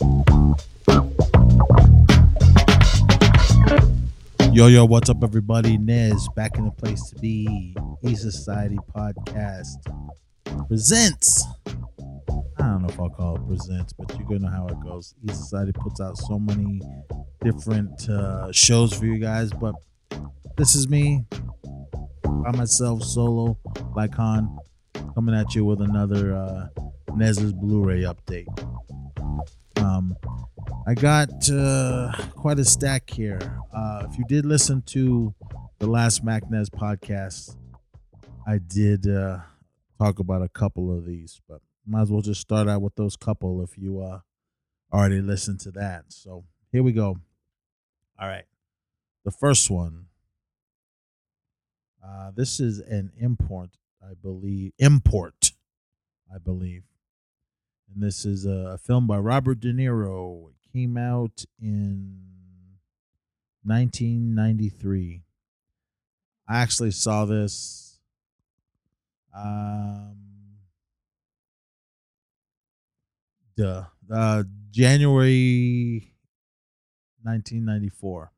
Yo, yo, what's up, everybody? Nez back in the place to be. E Society Podcast presents. I don't know if I'll call it presents, but you're gonna know how it goes. E Society puts out so many different uh, shows for you guys, but this is me by myself, solo, like Han, coming at you with another uh, Nez's Blu-ray update. Um, I got uh, quite a stack here. Uh, if you did listen to the last MacNez podcast, I did uh, talk about a couple of these, but might as well just start out with those couple if you uh, already listened to that. So here we go. All right. The first one. Uh, this is an import, I believe. Import, I believe. And this is a film by Robert De Niro. It came out in 1993. I actually saw this um duh, uh January 1994.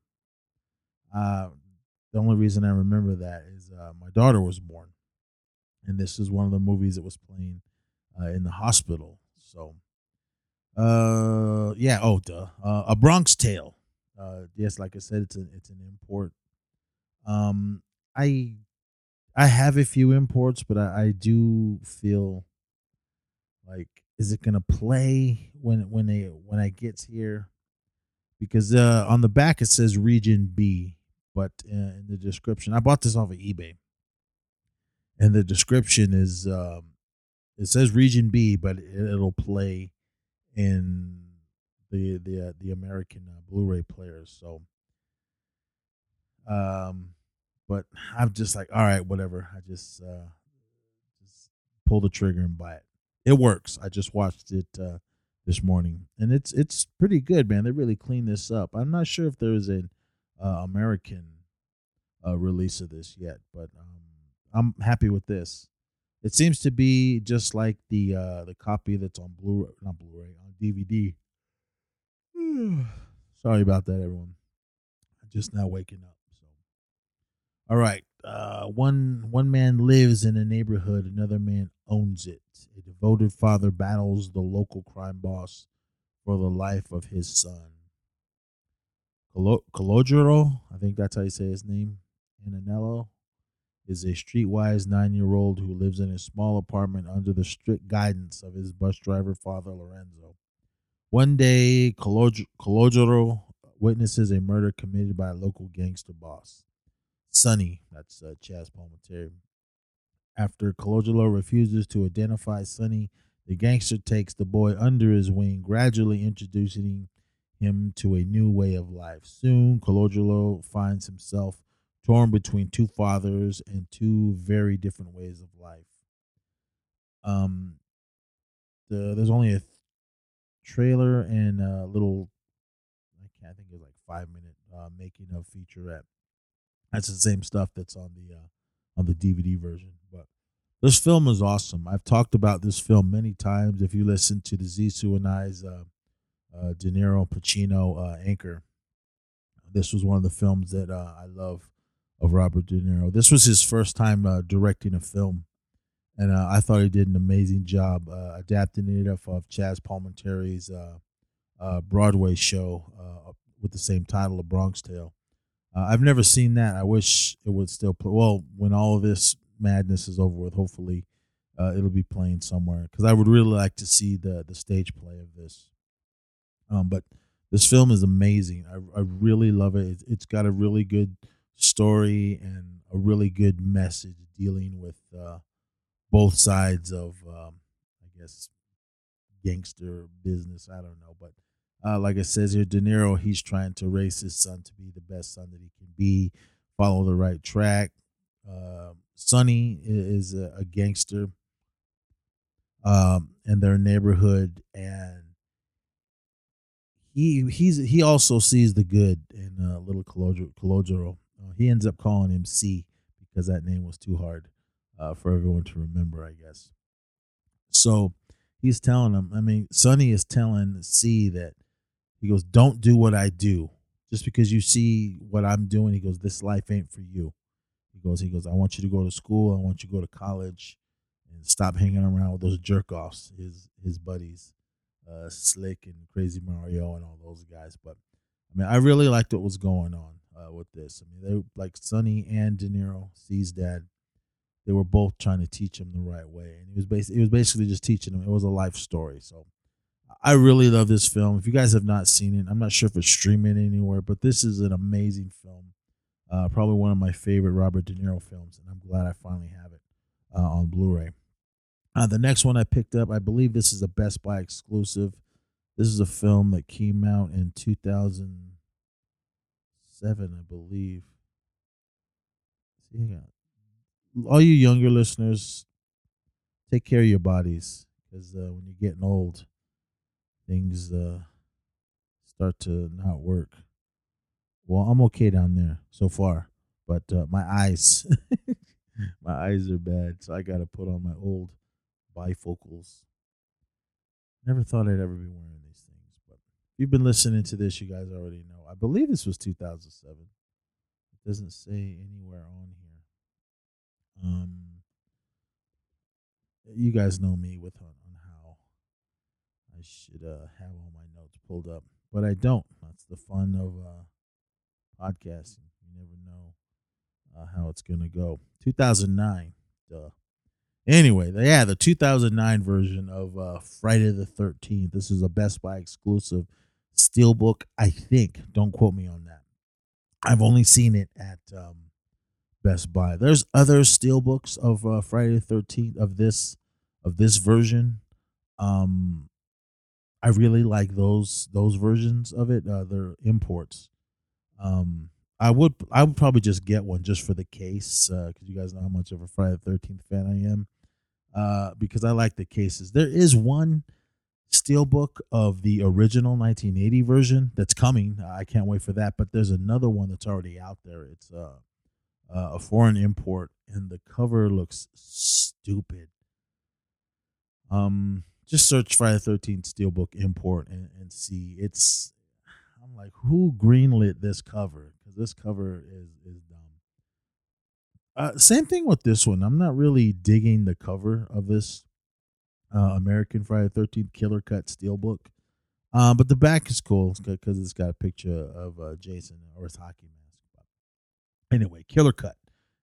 Uh the only reason I remember that is uh, my daughter was born, and this is one of the movies that was playing uh, in the hospital. So, uh, yeah. Oh, duh. Uh, a Bronx Tale. Uh, yes, like I said, it's an it's an import. Um, I I have a few imports, but I, I do feel like is it gonna play when when they when I gets here? Because uh, on the back it says Region B, but uh, in the description, I bought this off of eBay, and the description is um, it says Region B, but it, will play in the the uh, the American uh, Blu-ray players. So, um, but I'm just like, all right, whatever. I just uh, just pull the trigger and buy it. It works. I just watched it uh, this morning, and it's it's pretty good, man. They really cleaned this up. I'm not sure if there is an uh, American uh, release of this yet, but um, I'm happy with this. It seems to be just like the uh, the copy that's on Blu not Blu-ray on DVD. Sorry about that, everyone. I'm just now waking up. So, all right. Uh, one one man lives in a neighborhood, another man owns it. A devoted father battles the local crime boss for the life of his son. Calogero, I think that's how you say his name. Ananello is a streetwise nine year old who lives in a small apartment under the strict guidance of his bus driver father Lorenzo. One day, Calogero witnesses a murder committed by a local gangster boss. Sonny, that's uh, Chaz Palminteri. After Calogero refuses to identify Sonny, the gangster takes the boy under his wing, gradually introducing him to a new way of life. Soon, Calogero finds himself torn between two fathers and two very different ways of life. Um, the there's only a th- trailer and a little, I can't think it's like five minute uh, making of featurette. That's the same stuff that's on the uh, on the DVD version, but this film is awesome. I've talked about this film many times. If you listen to the Zissou and I's uh, uh, De Niro Pacino uh, Anchor, this was one of the films that uh, I love of Robert De Niro. This was his first time uh, directing a film, and uh, I thought he did an amazing job uh, adapting it off of Chaz Palminteri's uh, uh, Broadway show uh, with the same title, A Bronx Tale. I've never seen that. I wish it would still play. Well, when all of this madness is over with, hopefully it'll be playing somewhere because I would really like to see the the stage play of this. Um, but this film is amazing. I, I really love it. It's, it's got a really good story and a really good message dealing with uh, both sides of, um, I guess, gangster business. I don't know, but uh, like it says here, De Niro, he's trying to raise his son to be the best son that he can be, follow the right track. Uh, Sonny is a, a gangster um, in their neighborhood, and he he's he also sees the good in uh, little Calogero. Uh, he ends up calling him C because that name was too hard uh, for everyone to remember, I guess. So he's telling him. I mean, Sonny is telling C that he goes, "Don't do what I do just because you see what I'm doing." He goes, "This life ain't for you." He goes, "He goes, I want you to go to school. I want you to go to college, and stop hanging around with those jerk offs, his his buddies, uh, Slick and Crazy Mario and all those guys." But I mean, I really liked what was going on uh, with this. I mean, they like Sonny and De Niro, C's dad. They were both trying to teach him the right way, and he was basically he was basically just teaching him. It was a life story, so I really love this film. If you guys have not seen it, I'm not sure if it's streaming anywhere, but this is an amazing film. Uh, probably one of my favorite Robert De Niro films, and I'm glad I finally have it uh, on Blu-ray. Uh, the next one I picked up, I believe this is a Best Buy exclusive. This is a film that came out in 2007, I believe. See, all you younger listeners, take care of your bodies because uh, when you're getting old, things uh, start to not work. Well, I'm okay down there so far, but uh, my eyes, my eyes are bad, so I got to put on my old bifocals. Never thought I'd ever be wearing these things, you've been listening to this, you guys already know. I believe this was 2007. It doesn't say anywhere on here. Um, you guys know me with on, on how I should uh, have all my notes pulled up, but I don't. That's the fun of uh, podcasting. You never know uh, how it's gonna go. 2009, duh. Anyway, yeah, the 2009 version of uh, Friday the 13th. This is a Best Buy exclusive steelbook. I think. Don't quote me on that. I've only seen it at um, Best Buy. There's other steelbooks of uh, Friday the 13th of this of this version. Um, I really like those those versions of it. Uh, they're imports. Um, I would I would probably just get one just for the case because uh, you guys know how much of a Friday the Thirteenth fan I am. Uh, because I like the cases. There is one steelbook of the original 1980 version that's coming. I can't wait for that. But there's another one that's already out there. It's uh, uh, a foreign import, and the cover looks stupid. Um, just search Friday the 13th Steelbook import and, and see. It's I'm like, who greenlit this cover? Because this cover is is dumb. Uh, same thing with this one. I'm not really digging the cover of this uh, American Friday the 13th Killer Cut Steelbook. Uh, but the back is cool because it's got a picture of uh, Jason or his hockey mask. Anyway, Killer Cut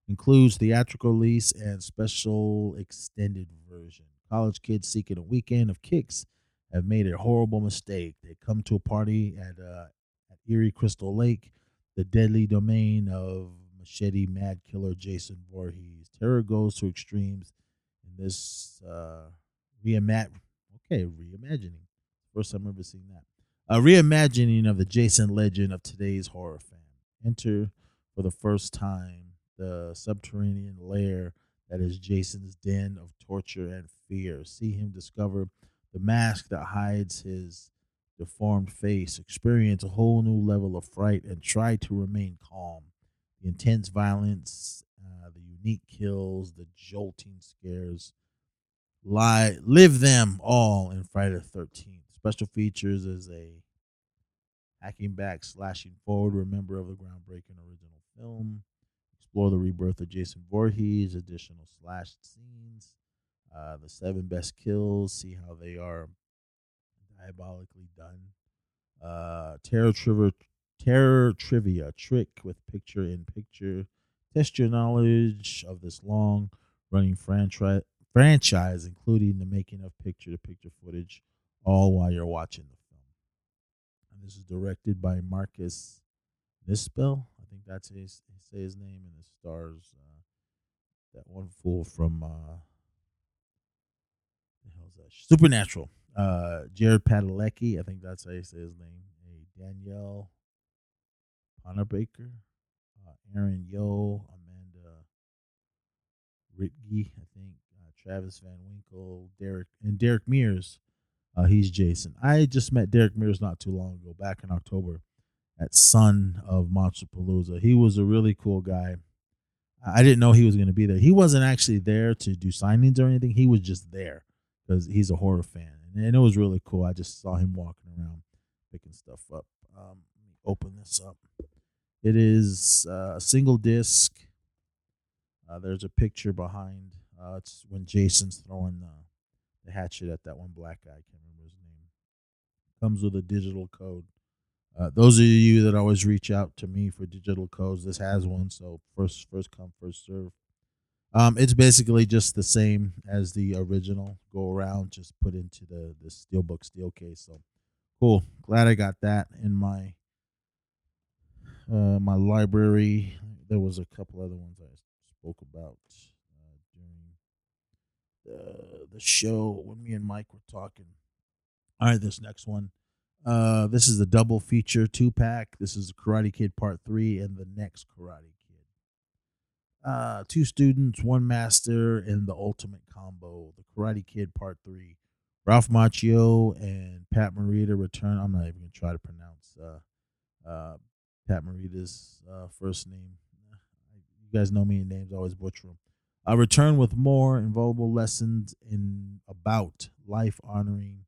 includes theatrical release and special extended version. College kids seeking a weekend of kicks have made a horrible mistake. They come to a party at, uh, at eerie Crystal Lake, the deadly domain of machete mad killer Jason Voorhees. Terror goes to extremes in this uh, reimat. Okay, reimagining. First time ever seen that. A reimagining of the Jason legend of today's horror fan. Enter for the first time the subterranean lair that is Jason's den of torture and fear. See him discover the mask that hides his deformed face, experience a whole new level of fright, and try to remain calm. The intense violence, uh, the unique kills, the jolting scares, lie, live them all in Friday the 13th. Special features is a hacking back, slashing forward, remember of the groundbreaking original film explore the rebirth of Jason Voorhees, additional slash scenes, uh, the seven best kills, see how they are diabolically done. Uh, terror terror trivia, trick with picture in picture. Test your knowledge of this long running franchise, franchise, including the making of picture to picture footage, all while you're watching the film. And this is directed by Marcus Nispel. I think that's his say his name, and it stars uh, that one fool from uh? Supernatural. Uh, Jared Padalecki, I think that's how you say his name. A Danielle Panabaker, uh, Aaron Yoo, Amanda Ritge, I think, Travis Van Winkle, Derek, and Derek Mears. Uh, he's Jason. I just met Derek Mears not too long ago, back in October at Son of Monsterpalooza. He was a really cool guy. I didn't know he was going to be there. He wasn't actually there to do signings or anything. He was just there because he's a horror fan, and, it was really cool. I just saw him walking around picking stuff up. Um, open this up. It is uh, a single disc. Uh, there's a picture behind. Uh, it's when Jason's throwing the, the hatchet at that one black guy. I can't remember his name. Comes with a digital code. Uh, those of you that always reach out to me for digital codes, this has one. So first, first come, first serve. Um, it's basically just the same as the original. Go around, just put into the the steelbook steel case. So cool. Glad I got that in my uh, my library. There was a couple other ones I spoke about uh, the the show when me and Mike were talking. All right, this next one. Uh, this is a double feature two pack. This is Karate Kid Part Three and the next Karate Kid. Uh, two students, one master, and the ultimate combo. The Karate Kid Part Three. Ralph Macchio and Pat Morita return. I'm not even gonna try to pronounce uh, uh, Pat Morita's uh, first name. You guys know me names, always butcher them. I return with more invaluable lessons in about life honoring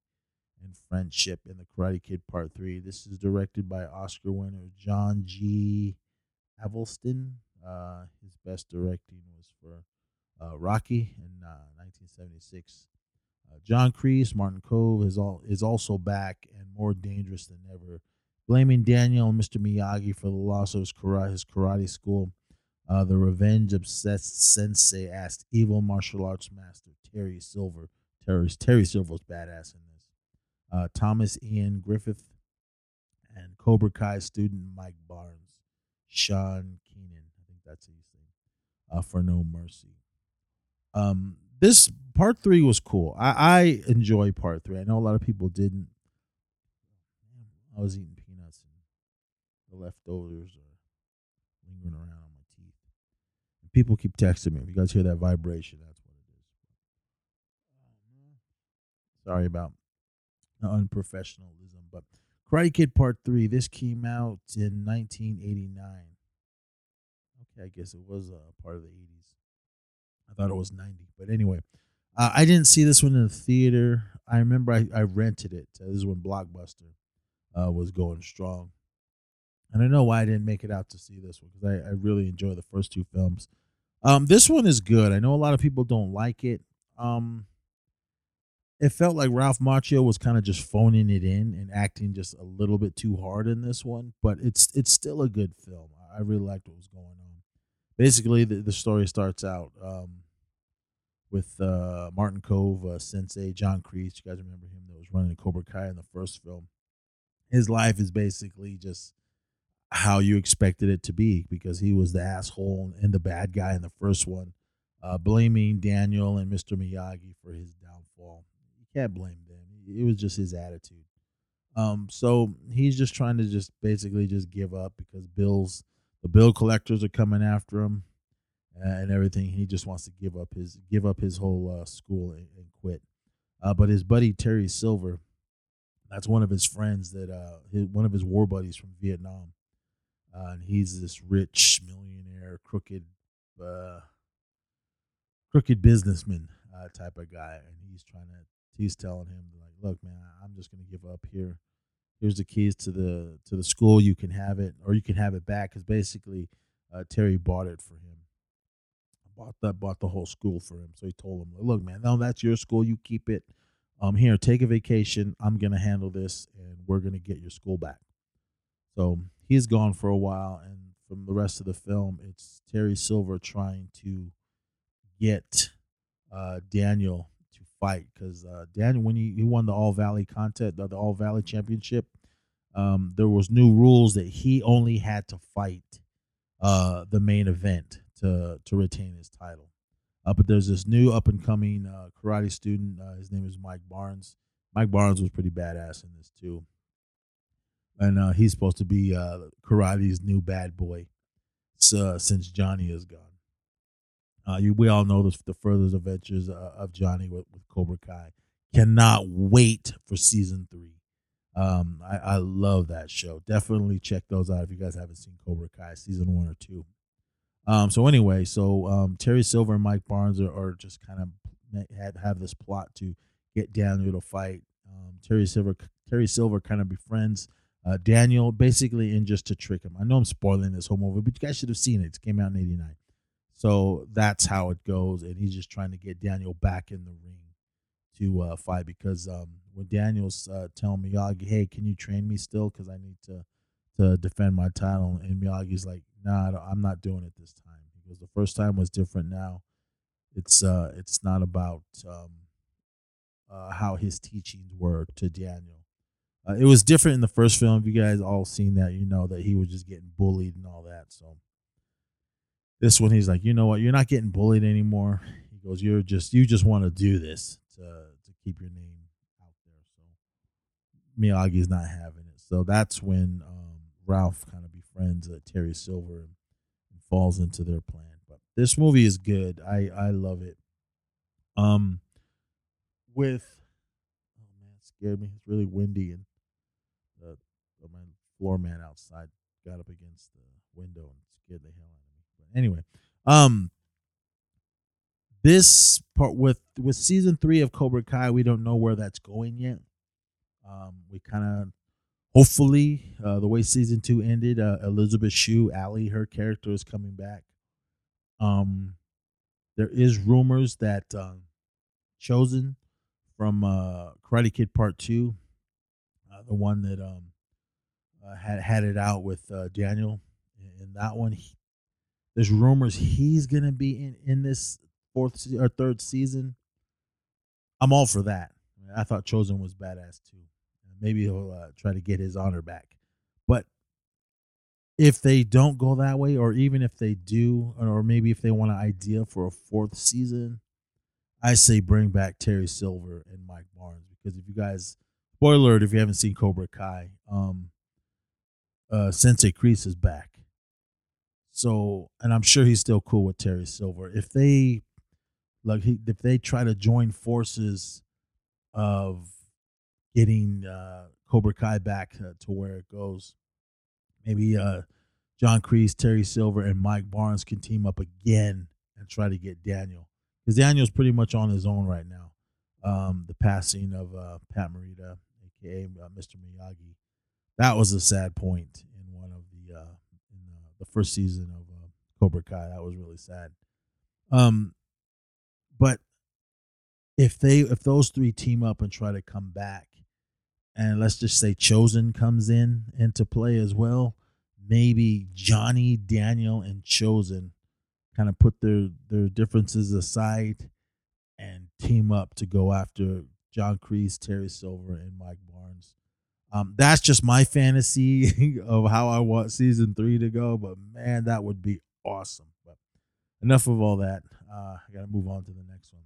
and friendship in the Karate Kid Part 3. This is directed by Oscar winner John G. Avildsen. Uh, his best directing was for uh, Rocky in uh, 1976. Uh, John Kreese, Martin Kove is all is also back and more dangerous than ever, blaming Daniel and Mr. Miyagi for the loss of his karate, his karate school. Uh, the revenge obsessed sensei asked evil martial arts master Terry Silver. Terry, Terry Silver was badass in this. Uh, Thomas Ian Griffith and Cobra Kai student Mike Barnes. Sean Keenan, I think that's his name, uh, for No Mercy. Um, this part three was cool. I, I enjoy part three. I know a lot of people didn't. I was eating peanuts and the leftovers are lingering around on my teeth. And people keep texting me. If you guys hear that vibration, that's what it is. Sorry about the unprofessionalism, but Karate Kid Part Three. This came out in 1989. Okay, I guess it was a part of the 80s. I thought it was 90. But anyway, uh, I didn't see this one in the theater. I remember I, I rented it. Uh, this is when Blockbuster uh, was going strong. And I know why I didn't make it out to see this one because I, I really enjoy the first two films. Um, this one is good. I know a lot of people don't like it. Um, it felt like Ralph Macchio was kind of just phoning it in and acting just a little bit too hard in this one, but it's it's still a good film. I really liked what was going on basically the, the story starts out um, with uh, Martin Kove, uh, Sensei John Kreese. You guys remember him that was running Cobra Kai in the first film. His life is basically just how you expected it to be because he was the asshole and the bad guy in the first one, uh, blaming Daniel and Mr. Miyagi for his downfall. You can't blame them. It was just his attitude. Um, so he's just trying to just basically just give up because Bill's the bill collectors are coming after him and everything. He just wants to give up his give up his whole uh, school and, and quit. Uh, but his buddy Terry Silver, that's one of his friends that uh, his, one of his war buddies from Vietnam, uh, and he's this rich millionaire, crooked, uh, crooked businessman uh, type of guy, and he's trying to he's telling him like, look, man, I'm just gonna give up here. Here's the keys to the to the school. You can have it or you can have it back. Because basically uh, terry bought it for him. Bought that bought the whole school for him. So he told him look man no that's your school. You keep it. Um here take a vacation. I'm gonna handle this and we're gonna get your school back so he's gone for a while and from the rest of the film it's terry silver trying to get uh, daniel to fight because uh, Daniel, when he, he won the All Valley contest, the, the All Valley Championship, um, there was new rules that he only had to fight uh, the main event to to retain his title. Uh, but there's this new up and coming uh, karate student. Uh, his name is Mike Barnes. Mike Barnes was pretty badass in this too, and uh, he's supposed to be uh, karate's new bad boy. So, since Johnny is gone. Uh, you, we all know the, the further adventures uh, of Johnny with, with Cobra Kai. Cannot wait for season three. Um, I, I love that show. Definitely check those out if you guys haven't seen Cobra Kai season one or two. Um, so anyway, so um, Terry Silver and Mike Barnes are, are just kind of have, have this plot to get Daniel to fight. Um, Terry Silver Terry Silver kind of befriends uh, Daniel basically in just to trick him. I know I'm spoiling this whole movie, but you guys should have seen it. It came out in '89, so that's how it goes. And he's just trying to get Daniel back in the ring to uh, fight because um, when Daniel's uh, telling Miyagi, "Hey, can you train me still? Because I need to to defend my title," and Miyagi's like, "Nah, I'm not doing it this time." Because "The first time was different. Now, it's uh, it's not about um, uh, how his teachings were to Daniel." Uh, it was different in the first film. If you guys all seen that, you know that he was just getting bullied and all that. So this one, he's like, you know what? You're not getting bullied anymore. He goes, you're just you just want to do this to to keep your name out there. So Miyagi's not having it. So that's when um, Ralph kind of befriends uh, Terry Silver and, falls into their plan. But this movie is good. I I love it. Um, with oh man, it scared me. It's really windy and floor man outside got up against the window and scared the hell out of me. But anyway, um, this part with with season three of Cobra Kai, we don't know where that's going yet. Um, we kind of hopefully uh, the way season two ended, uh, Elizabeth Shue, Allie, her character is coming back. Um, there is rumors that um, Chozen from uh, Karate Kid Part Two uh, the one that um, uh, had had it out with uh, Daniel. In that one, he, there's rumors he's gonna be in in this fourth or third season. I'm all for that. I thought Chozen was badass too. Maybe he'll uh, try to get his honor back. But if they don't go that way, or even if they do, or maybe if they want an idea for a fourth season, I say bring back Terry Silver and Mike Barnes because if you guys spoiler alert if you haven't seen Cobra Kai, um, uh, Sensei Kreese is back. So, and I'm sure he's still cool with Terry Silver. If they like, he, if they try to join forces of getting uh, Cobra Kai back uh, to where it goes, maybe uh, John Kreese, Terry Silver, and Mike Barnes can team up again and try to get Daniel because Daniel's pretty much on his own right now. Um, the passing of uh, Pat Morita aka uh, Mr. Miyagi. That was a sad point in one of the uh, in uh, the first season of uh, Cobra Kai. That was really sad. Um, but if they if those three team up and try to come back, and let's just say Chozen comes in into play as well, maybe Johnny, Daniel, and Chozen kind of put their their differences aside and team up to go after John Kreese, Terry Silver, and Mike Barnes. Um, that's just my fantasy of how I want season three to go, but man, that would be awesome. But enough of all that. Uh, I got to move on to the next one.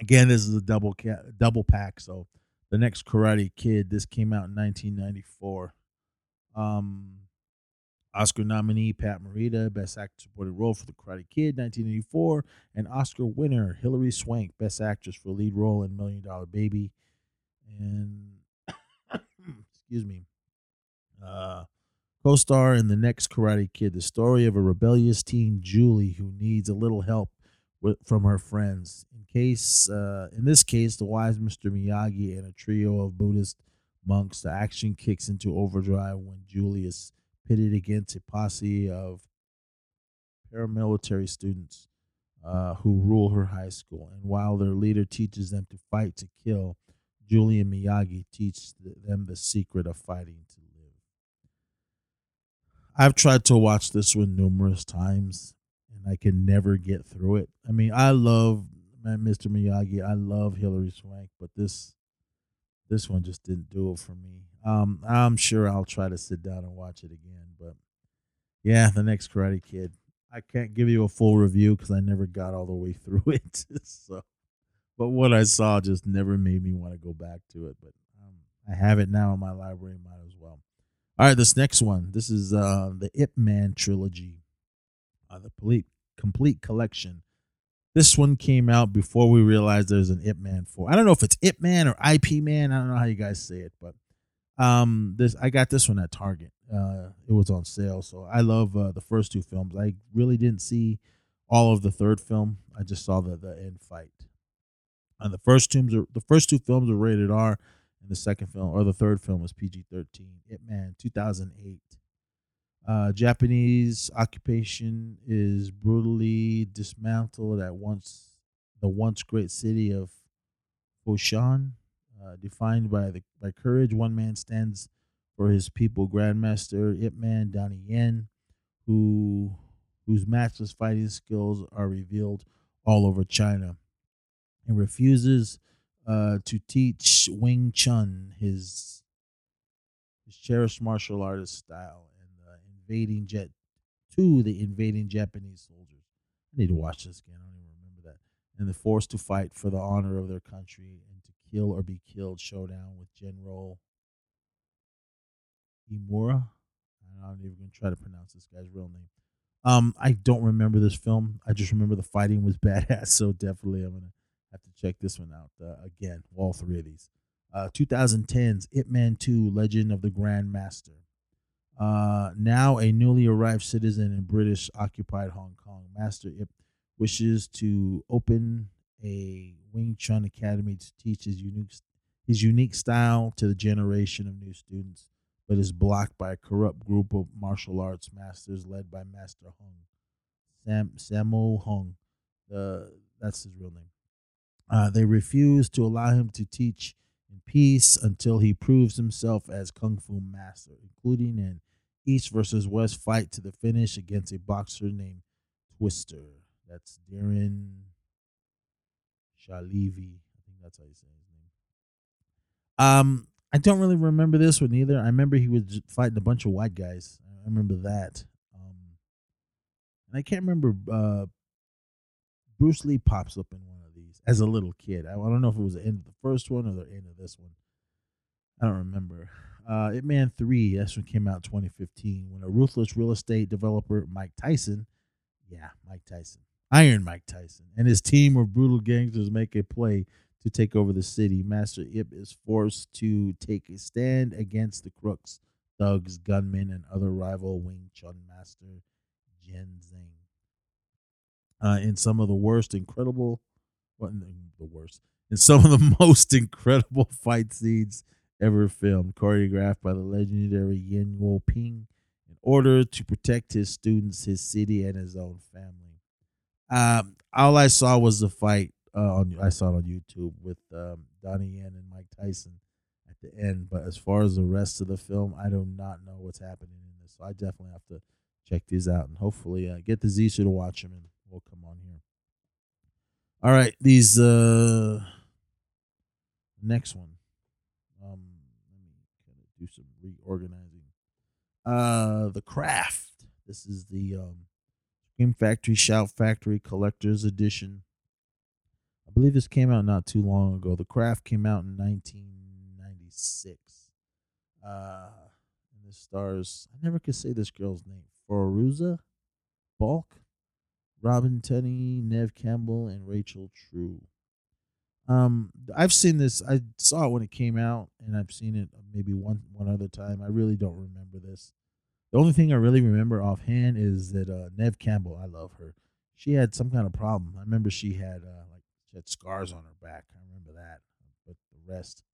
Again, this is a double ca- double pack. So the next Karate Kid. This came out in 1994. Um, Oscar nominee Pat Morita, Best Actor Supporting Role for The Karate Kid, 1984, and Oscar winner Hilary Swank, Best Actress for Lead Role in Million Dollar Baby, and excuse me, uh, co-star in the next Karate Kid, the story of a rebellious teen Julie who needs a little help with, from her friends. In case, uh, in this case, the wise Mr. Miyagi and a trio of Buddhist monks. The action kicks into overdrive when Julie is pitted against a posse of paramilitary students uh, who rule her high school. And while their leader teaches them to fight to kill, Julian Miyagi teaches them the secret of fighting to live. I've tried to watch this one numerous times and I can never get through it. I mean, I love Mr. Miyagi. I love Hilary Swank, but this this one just didn't do it for me. Um, I'm sure I'll try to sit down and watch it again. But yeah, the next Karate Kid. I can't give you a full review because I never got all the way through it. so, but what I saw just never made me want to go back to it. But um, I have it now in my library. Might as well. All right, this next one. This is uh, the Ip Man trilogy, uh, the complete complete collection. This one came out before we realized there's an Ip Man 4. I don't know if it's Ip Man or IP Man. I don't know how you guys say it, but um, this I got this one at Target. Uh, it was on sale, so I love uh, the first two films. I really didn't see all of the third film. I just saw the the end fight. And the first two the first two films are rated R, and the second film or the third film was PG thirteen. Ip Man, two thousand eight. Uh, Japanese occupation is brutally dismantled at once the once great city of Foshan, uh, defined by the by courage. One man stands for his people, Grandmaster Ip Man Donnie Yen, who whose matchless fighting skills are revealed all over China, and refuses uh, to teach Wing Chun his his cherished martial artist style and uh, invading jet to the invading Japanese soldiers. I need to watch this again. I don't even remember that. And the forced to fight for the honor of their country and to kill or be killed showdown with General Imura. I'm not even gonna try to pronounce this guy's real name. Um, I don't remember this film. I just remember the fighting was badass. So definitely, I'm gonna have to check this one out uh, again. All three of these. Uh, 2010's Ip Man 2: Legend of the Grand Master. Uh, now a newly arrived citizen in British occupied Hong Kong, Master Ip wishes to open a Wing Chun academy to teach his unique his unique style to the generation of new students, but is blocked by a corrupt group of martial arts masters led by Master Hung. Sam Sammo Hung. Uh, that's his real name. Uh, they refuse to allow him to teach in peace until he proves himself as Kung Fu master, including an East versus West fight to the finish against a boxer named Twister. That's Darren Shahlavi. I think that's how you say his name. Um, I don't really remember this one either. I remember he was fighting a bunch of white guys. I remember that. Um, and I can't remember. Uh, Bruce Lee pops up in one as a little kid. I, I don't know if it was the end of the first one or the end of this one. I don't remember. Uh, Ip Man 3, that's one came out in 2015 when a ruthless real estate developer, Mike Tyson, yeah, Mike Tyson, Iron Mike Tyson, and his team of brutal gangsters make a play to take over the city. Master Ip is forced to take a stand against the crooks, thugs, gunmen, and other rival Wing Chun master Jen Zing. Uh, in some of the worst, incredible, well, the worst, in some of the most incredible fight scenes ever filmed, choreographed by the legendary Yen Wo Ping in order to protect his students, his city, and his own family. Um, all I saw was the fight. Uh, on I saw it on YouTube with um, Donnie Yen and Mike Tyson at the end. But as far as the rest of the film, I do not know what's happening in this. So I definitely have to check these out and hopefully uh, get the Zissou to watch them and we'll come on here. All right, these uh next one. Um, do some reorganizing. Uh, The Craft. This is the um, Scream Factory Shout Factory Collector's Edition. I believe this came out not too long ago. The Craft came out in 1996. Uh, and this stars, I never could say this girl's name, Fairuza Balk, Robin Tunney, Neve Campbell, and Rachel True. Um, I've seen this. I saw it when it came out, and I've seen it maybe one one other time. I really don't remember this. The only thing I really remember offhand is that uh, Neve Campbell. I love her. She had some kind of problem. I remember she had uh, like she had scars on her back. I remember that, but the rest.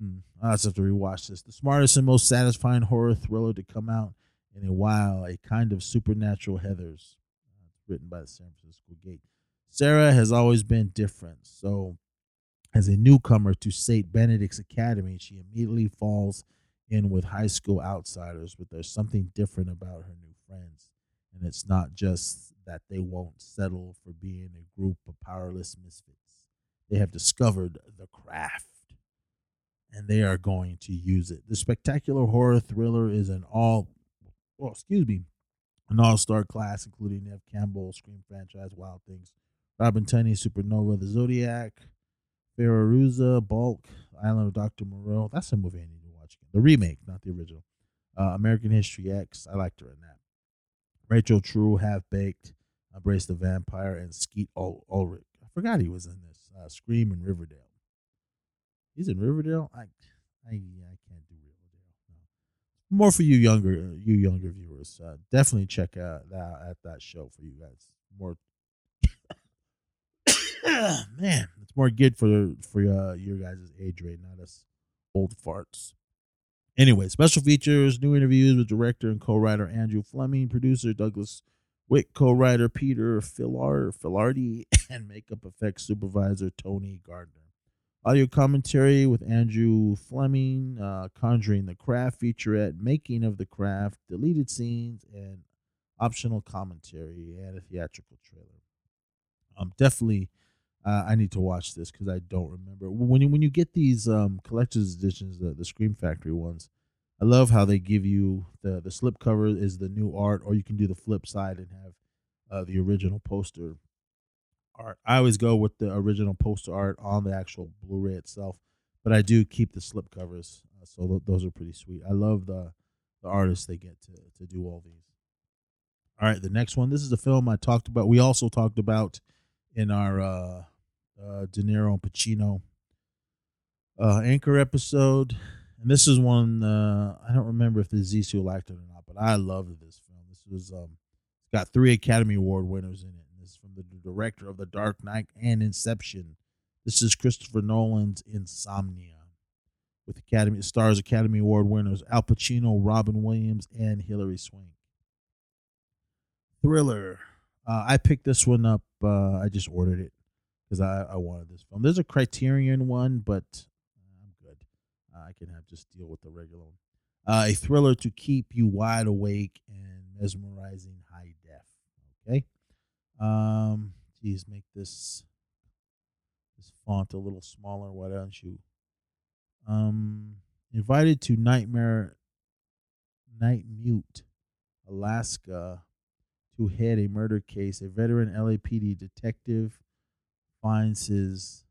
Hmm, I just have to rewatch this. The smartest and most satisfying horror thriller to come out in a while. A kind of supernatural Heathers. Written by the San Francisco Gate. Sarah has always been different. So, as a newcomer to St. Benedict's Academy, she immediately falls in with high school outsiders, but there's something different about her new friends. And it's not just that they won't settle for being a group of powerless misfits, they have discovered the craft and they are going to use it. The spectacular horror thriller is an all, well, excuse me, an all star class, including Neve Campbell, Scream franchise, Wild Things, Robin Tunney, Supernova, The Zodiac, Fairuza, Balk, Island of Dr. Moreau. That's a movie I need to watch again. The remake, not the original. Uh, American History X. I liked her in that. Rachel True, Half Baked, Embrace the Vampire, and Skeet Ul- Ulrich. I forgot he was in this. Uh, Scream in Riverdale. He's in Riverdale. I, I, I can't do Riverdale. No. More for you younger, you younger viewers. Uh, definitely check out that at that show for you guys. More Man, it's more good for for uh, your guys' age rate, not us old farts. Anyway, special features, new interviews with director and co-writer Andrew Fleming, producer Douglas Wick, co-writer Peter Filar, Filardi, and makeup effects supervisor Tony Gardner. Audio commentary with Andrew Fleming, uh, Conjuring the Craft featurette, Making of the Craft, deleted scenes, and optional commentary and a theatrical trailer. Um, definitely, uh, I need to watch this because I don't remember when you when you get these um collector's editions, the the Scream Factory ones. I love how they give you the the slip cover is the new art, or you can do the flip side and have uh, the original poster art. I always go with the original poster art on the actual Blu-ray itself, but I do keep the slip covers, uh, so th- those are pretty sweet. I love the the artists they get to to do all these. All right, the next one. This is a film I talked about. We also talked about in our uh, uh, De Niro and Pacino uh, anchor episode, and this is one uh, I don't remember if the Zissou acted or not, but I loved this film. This was um, got three Academy Award winners in it. The director of The Dark Knight and Inception. This is Christopher Nolan's Insomnia, with Academy stars Academy Award winners Al Pacino, Robin Williams, and Hilary Swank. Thriller. Uh, I picked this one up. Uh, I just ordered it because I, I wanted this film. There's a Criterion one, but I'm good. Uh, I can have just deal with the regular one. Uh, a thriller to keep you wide awake and mesmerizing high def. Okay. Um. Geez, make this this font a little smaller. Why don't you? Um. Invited to Nightmare Nightmute, Alaska to head a murder case, a veteran LAPD detective finds his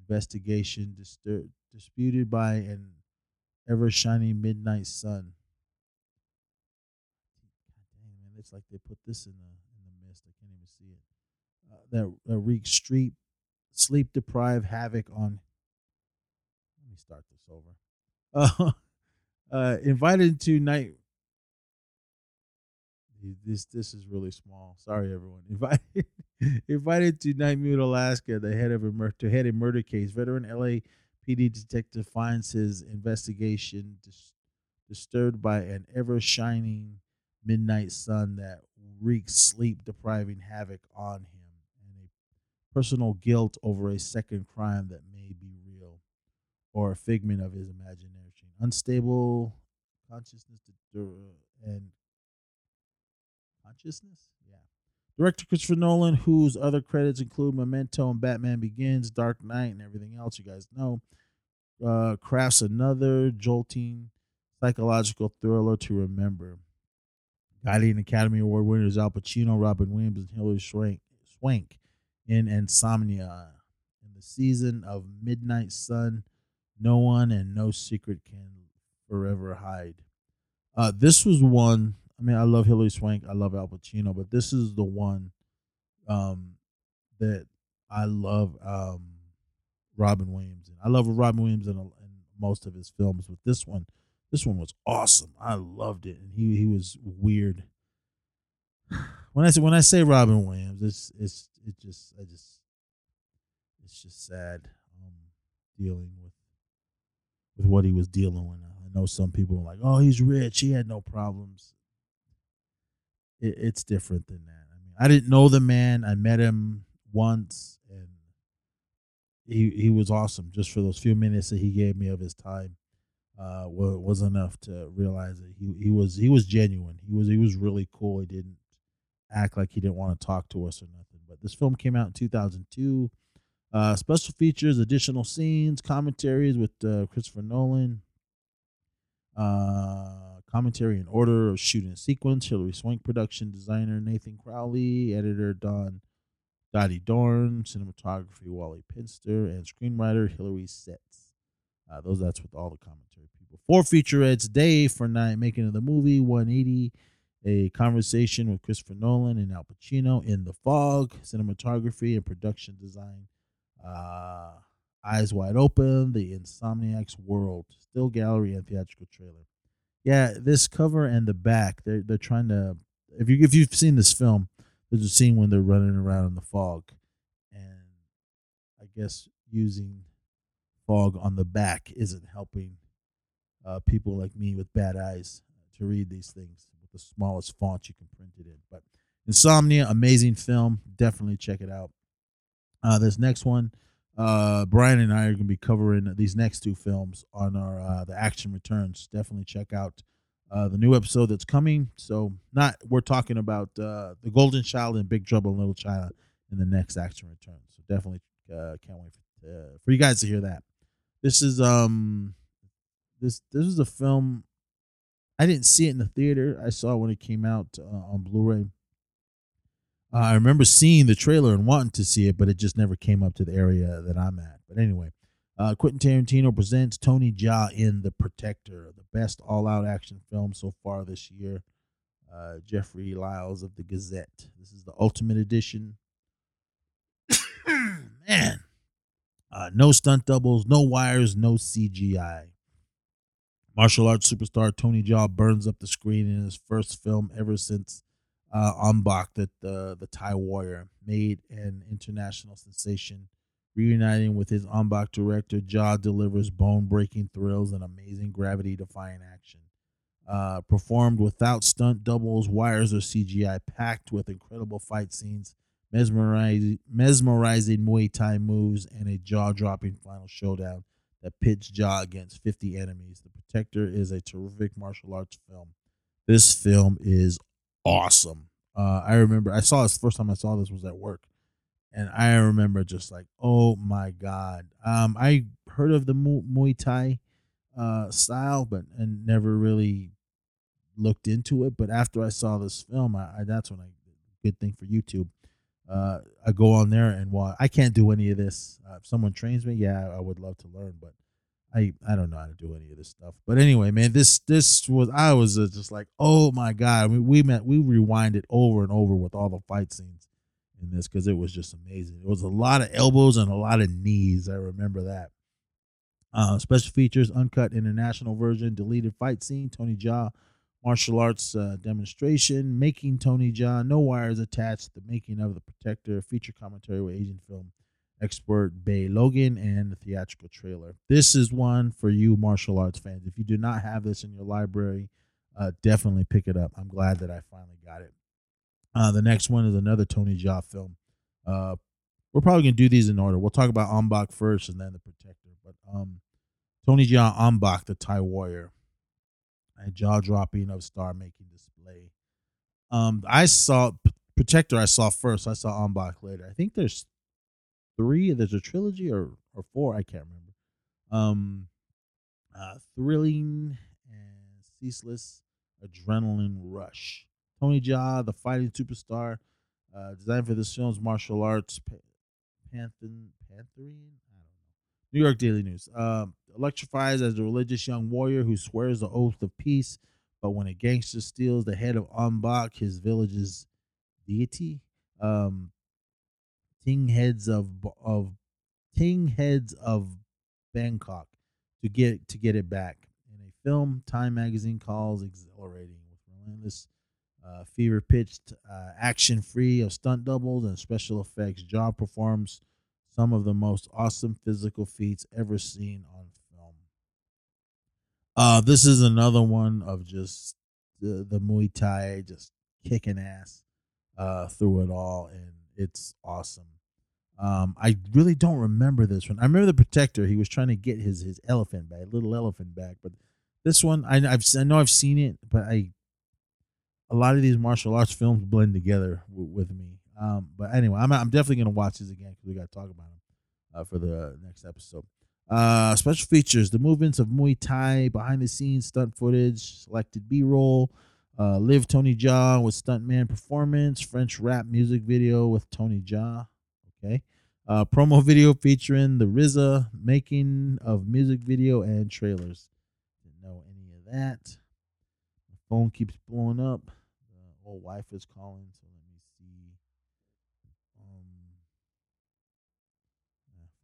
investigation distur- disputed by an ever shining midnight sun. God dang, man, it's like they put this in the in the mist. I can't even see it. Uh, that, wreaks street sleep deprived havoc on. Let me start this over. Uh, uh, invited to night this this is really small. Sorry, everyone. Invited invited to Nightmute, Alaska, the head of a mur- to head a murder case. Veteran LAPD detective finds his investigation dis- disturbed by an ever shining midnight sun that wreaks sleep depriving havoc on him, personal guilt over a second crime that may be real or a figment of his imagination. Unstable consciousness and consciousness. Yeah. Director Christopher Nolan, whose other credits include Memento and Batman Begins, Dark Knight, and everything else you guys know, uh, crafts another jolting psychological thriller to remember. Guiding Academy Award winners Al Pacino, Robin Williams, and Hilary Swank, Swank in Insomnia. In the season of Midnight Sun, no one and no secret can forever hide. Uh, this was one I mean, I love Hilary Swank. I love Al Pacino, but this is the one um, that I love um, Robin Williams. I love Robin Williams in, a, in most of his films, but this one, this one was awesome. I loved it, and he he was weird. When I say when I say Robin Williams, it's it's it just I just it's just sad um, dealing with with what he was dealing with. I know some people were like, "Oh, he's rich. He had no problems." it, it's different than that. I mean, I didn't know the man. I met him once, and he he was awesome. Just for those few minutes that he gave me of his time, uh, was, was enough to realize that he he was he was genuine. He was he was really cool. He didn't act like he didn't want to talk to us or nothing. But this film came out in 2002. Uh, special features, additional scenes, commentaries with uh, Christopher Nolan. Uh, commentary in order of shooting sequence. Hilary Swank, production designer Nathan Crowley, editor Don Dottie Dorn, cinematography Wally Pfister, and screenwriter Hilary Setz. Uh, those that's with all the commentary people. Four featurettes: Day for Night, making of the movie 180, a conversation with Christopher Nolan and Al Pacino in the Fog, cinematography and production design. Uh, Eyes Wide Open, The Insomniac's World, still gallery and theatrical trailer yeah, this cover and the back, they're they're trying to. If you if you've seen this film, there's a scene when they're running around in the fog, and I guess using fog on the back isn't helping uh, people like me with bad eyes to read these things the smallest font you can print it in. But Insomnia, amazing film. Definitely check it out. Uh, this next one, uh, Brian and I are going to be covering these next two films on our uh, the Action Returns. Definitely check out uh, the new episode that's coming. So, not we're talking about uh, the Golden Child and Big Trouble in Little China in the next Action Returns. So definitely uh, can't wait for, for you guys to hear that. This is um this this is a film. I didn't see it in the theater. I saw it when it came out uh, on Blu-ray. Uh, I remember seeing the trailer and wanting to see it, but it just never came up to the area that I'm at. But anyway, uh, Quentin Tarantino presents Tony Jaa in The Protector, the best all-out action film so far this year. Uh, Jeffrey Lyles of the Gazette. This is the Ultimate Edition. Man, uh, no stunt doubles, no wires, no CGI. Martial arts superstar Tony Jaa burns up the screen in his first film ever since uh, Ong-Bak, the, the, Thai warrior, made an international sensation. Reuniting with his Ong-Bak director, Jaa delivers bone breaking thrills and amazing gravity defying action. Uh, performed without stunt doubles, wires, or CGI, packed with incredible fight scenes mesmerizing, mesmerizing Muay Thai moves, and a jaw dropping final showdown that pits Jaa against 50 enemies. The Protector is a terrific martial arts film. This film is awesome. Uh, I remember I saw this first time I saw this was at work, and I remember just like, oh my god. Um, I heard of the Muay Thai uh, style, but and never really looked into it. But after I saw this film, I, I that's when I good thing for YouTube uh, I go on there and while I can't do any of this, uh, if someone trains me, yeah, I would love to learn, but I I don't know how to do any of this stuff. But anyway, man, this this was I was uh, just like, oh my god, we we met we rewinded over and over with all the fight scenes in this because it was just amazing. It was a lot of elbows and a lot of knees. I remember that. Uh, special features, uncut international version, deleted fight scene, Tony Jaa martial arts uh, demonstration, making Tony Jaa, no wires attached, the making of the Protector, feature commentary with Asian film expert Bey Logan, and the theatrical trailer. This is one for you martial arts fans. If you do not have this in your library, uh, definitely pick it up. I'm glad that I finally got it. Uh, the next one is another Tony Jaa film. Uh, we're probably gonna do these in order. We'll talk about Ong-Bak first, and then the Protector. But um, Tony Jaa Ong-Bak, the Thai warrior a jaw dropping of star making display. Um, I saw Protector. I saw first. I saw Ong-Bak later. I think there's three. There's a trilogy or or four. I can't remember. Um, uh, thrilling and ceaseless adrenaline rush. Tony Jaa, the fighting superstar, uh, designed for this film's martial arts, Panther, Pantherian. New York Daily News. Uh, electrifies as a religious young warrior who swears the oath of peace, but when a gangster steals the head of Ong-Bak, his village's deity, um, Ting heads of of Ting heads of Bangkok to get to get it back. In a film, Time magazine calls exhilarating with relentless, uh, fever pitched, uh, action free of stunt doubles and special effects. Jaa performs some of the most awesome physical feats ever seen on film. Uh, this is another one of just the, the Muay Thai just kicking ass uh, through it all, and it's awesome. Um, I really don't remember this one. I remember the Protector. He was trying to get his his elephant back, little elephant back. But this one, I, I've I know I've seen it, but I a lot of these martial arts films blend together w- with me. Um, but anyway, I'm I'm definitely gonna watch this again because we got to talk about them uh, for the next episode. Uh, special features: the movements of Muay Thai, behind the scenes stunt footage, selected B-roll, uh, live Tony Jaa with stuntman performance, French rap music video with Tony Jaa. Okay. Uh, promo video featuring the RZA making of music video and trailers. Didn't know any of that. My phone keeps blowing up. The old wife is calling, so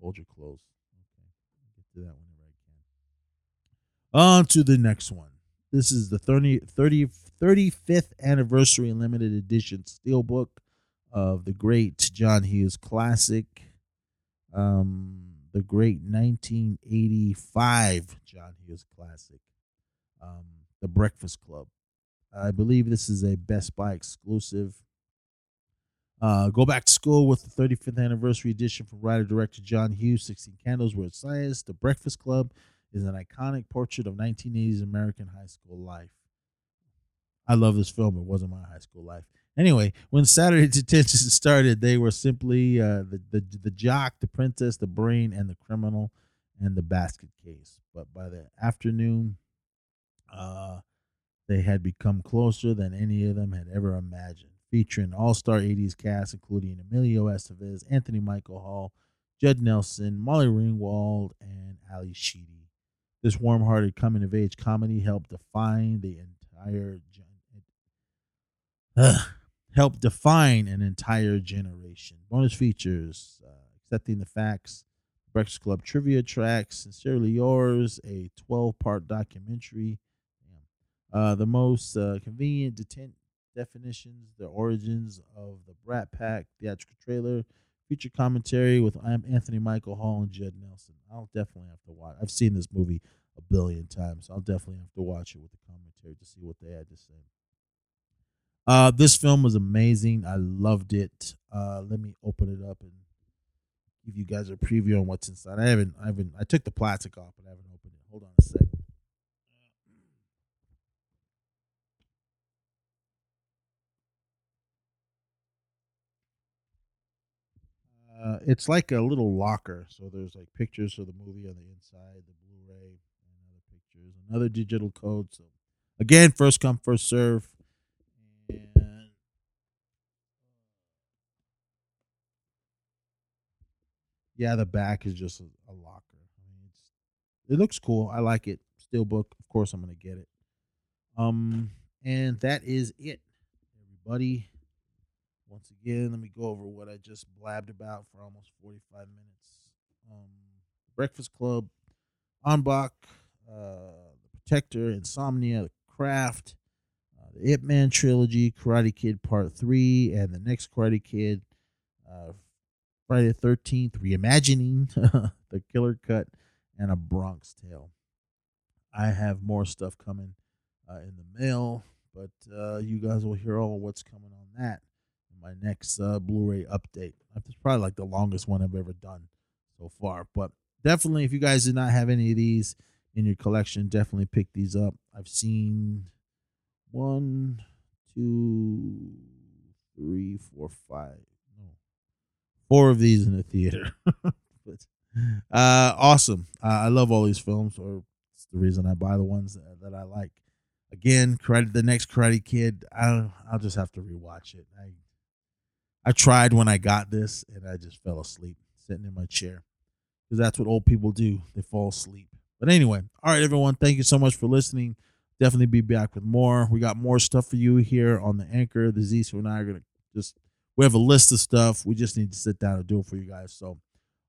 Hold your clothes. Okay. Get to that whenever I can. On to the next one. This is the 30, 30, 35th anniversary limited edition steelbook of the great John Hughes classic. Um, the great 1985 John Hughes classic, um, The Breakfast Club. I believe this is a Best Buy exclusive. Uh, go back to school with the 35th anniversary edition from writer director John Hughes. 16 Candles It Science. The Breakfast Club is an iconic portrait of 1980s American high school life. I love this film. It wasn't my high school life. Anyway, when Saturday Detention started, they were simply uh, the, the the jock, the princess, the brain, and the criminal, and the basket case. But by the afternoon, uh, they had become closer than any of them had ever imagined. Featuring all-star '80s cast, including Emilio Estevez, Anthony Michael Hall, Judd Nelson, Molly Ringwald, and Ally Sheedy. This warm-hearted coming-of-age comedy helped define the entire. Uh, helped define an entire generation. Bonus features uh, Accepting the Facts, Breakfast Club Trivia Tracks, Sincerely Yours, a 12 part documentary. Uh, the most uh, convenient detent definitions, the origins of the Brat Pack theatrical trailer, feature commentary with I'm Anthony Michael Hall and Judd Nelson. I'll definitely have to watch. I've seen this movie a billion times. So I'll definitely have to watch it with the commentary to see what they had to say. Uh, this film was amazing. I loved it. Uh, let me open it up and give you guys a preview on what's inside. I haven't, I haven't, I took the plastic off, but I haven't opened it. Hold on a sec. Uh, it's like a little locker. So there's like pictures of the movie on the inside, the Blu-ray, and other pictures, another digital code. So again, first come, first serve. And yeah, the back is just a, a locker. It's it looks cool. I like it. Steelbook, of course, I'm gonna get it. Um, and that is it, everybody. Once again, let me go over what I just blabbed about for almost 45 minutes. Um, Breakfast Club, Ong-Bak, uh, The Protector, Insomnia, The Craft, the Ip Man trilogy, Karate Kid Part 3, and the next Karate Kid, uh, Friday the 13th, reimagining the Killer Cut, and a Bronx Tale. I have more stuff coming uh, in the mail, but uh, you guys will hear all what's coming on that my next uh, Blu ray update. It's probably like the longest one I've ever done so far, but definitely, if you guys did not have any of these in your collection, definitely pick these up. I've seen one, two, three, four, five. No, four of these in the theater. but uh, awesome. Uh, I love all these films, or it's the reason I buy the ones that, that I like. Again, credit the next Karate Kid. I I'll just have to rewatch it. I I tried when I got this, and I just fell asleep sitting in my chair because that's what old people do. They fall asleep. But anyway, all right, everyone. Thank you so much for listening definitely be back with more. We got more stuff for you here on the anchor. The Zissou and I are gonna just we have a list of stuff. We just need to sit down and do it for you guys. So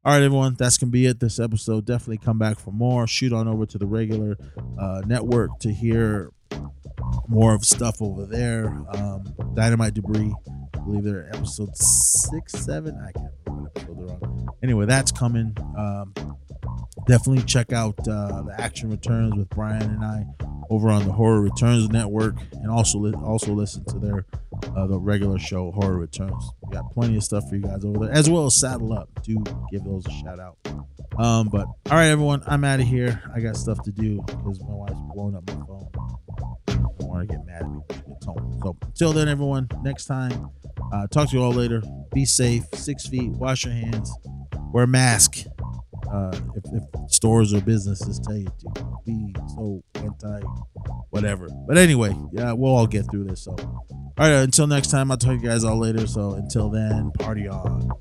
all right, everyone, that's gonna be it this episode. Definitely come back for more. Shoot on over to the regular uh, network to hear more of stuff over there. Um, Dynamite Debris. I believe they're episode six, seven. I can't remember what episode they're on. Anyway, that's coming. Um, definitely check out uh, the Action Returns with Brian and I over on the Horror Returns Network, and also li- also listen to their uh, the regular show Horror Returns. We got plenty of stuff for you guys over there, as well as Saddle Up. Do give those a shout out. Um, but all right, everyone, I'm out of here. I got stuff to do because my wife's blowing up my phone. I don't want to get mad at me. So until then, everyone, next time. Uh, talk to you all later. Be safe. Six feet. Wash your hands. Wear a mask uh, if, if stores or businesses tell you to be so anti whatever. But anyway, yeah, we'll all get through this. So, all right, until next time, I'll talk to you guys all later. So, until then, party on.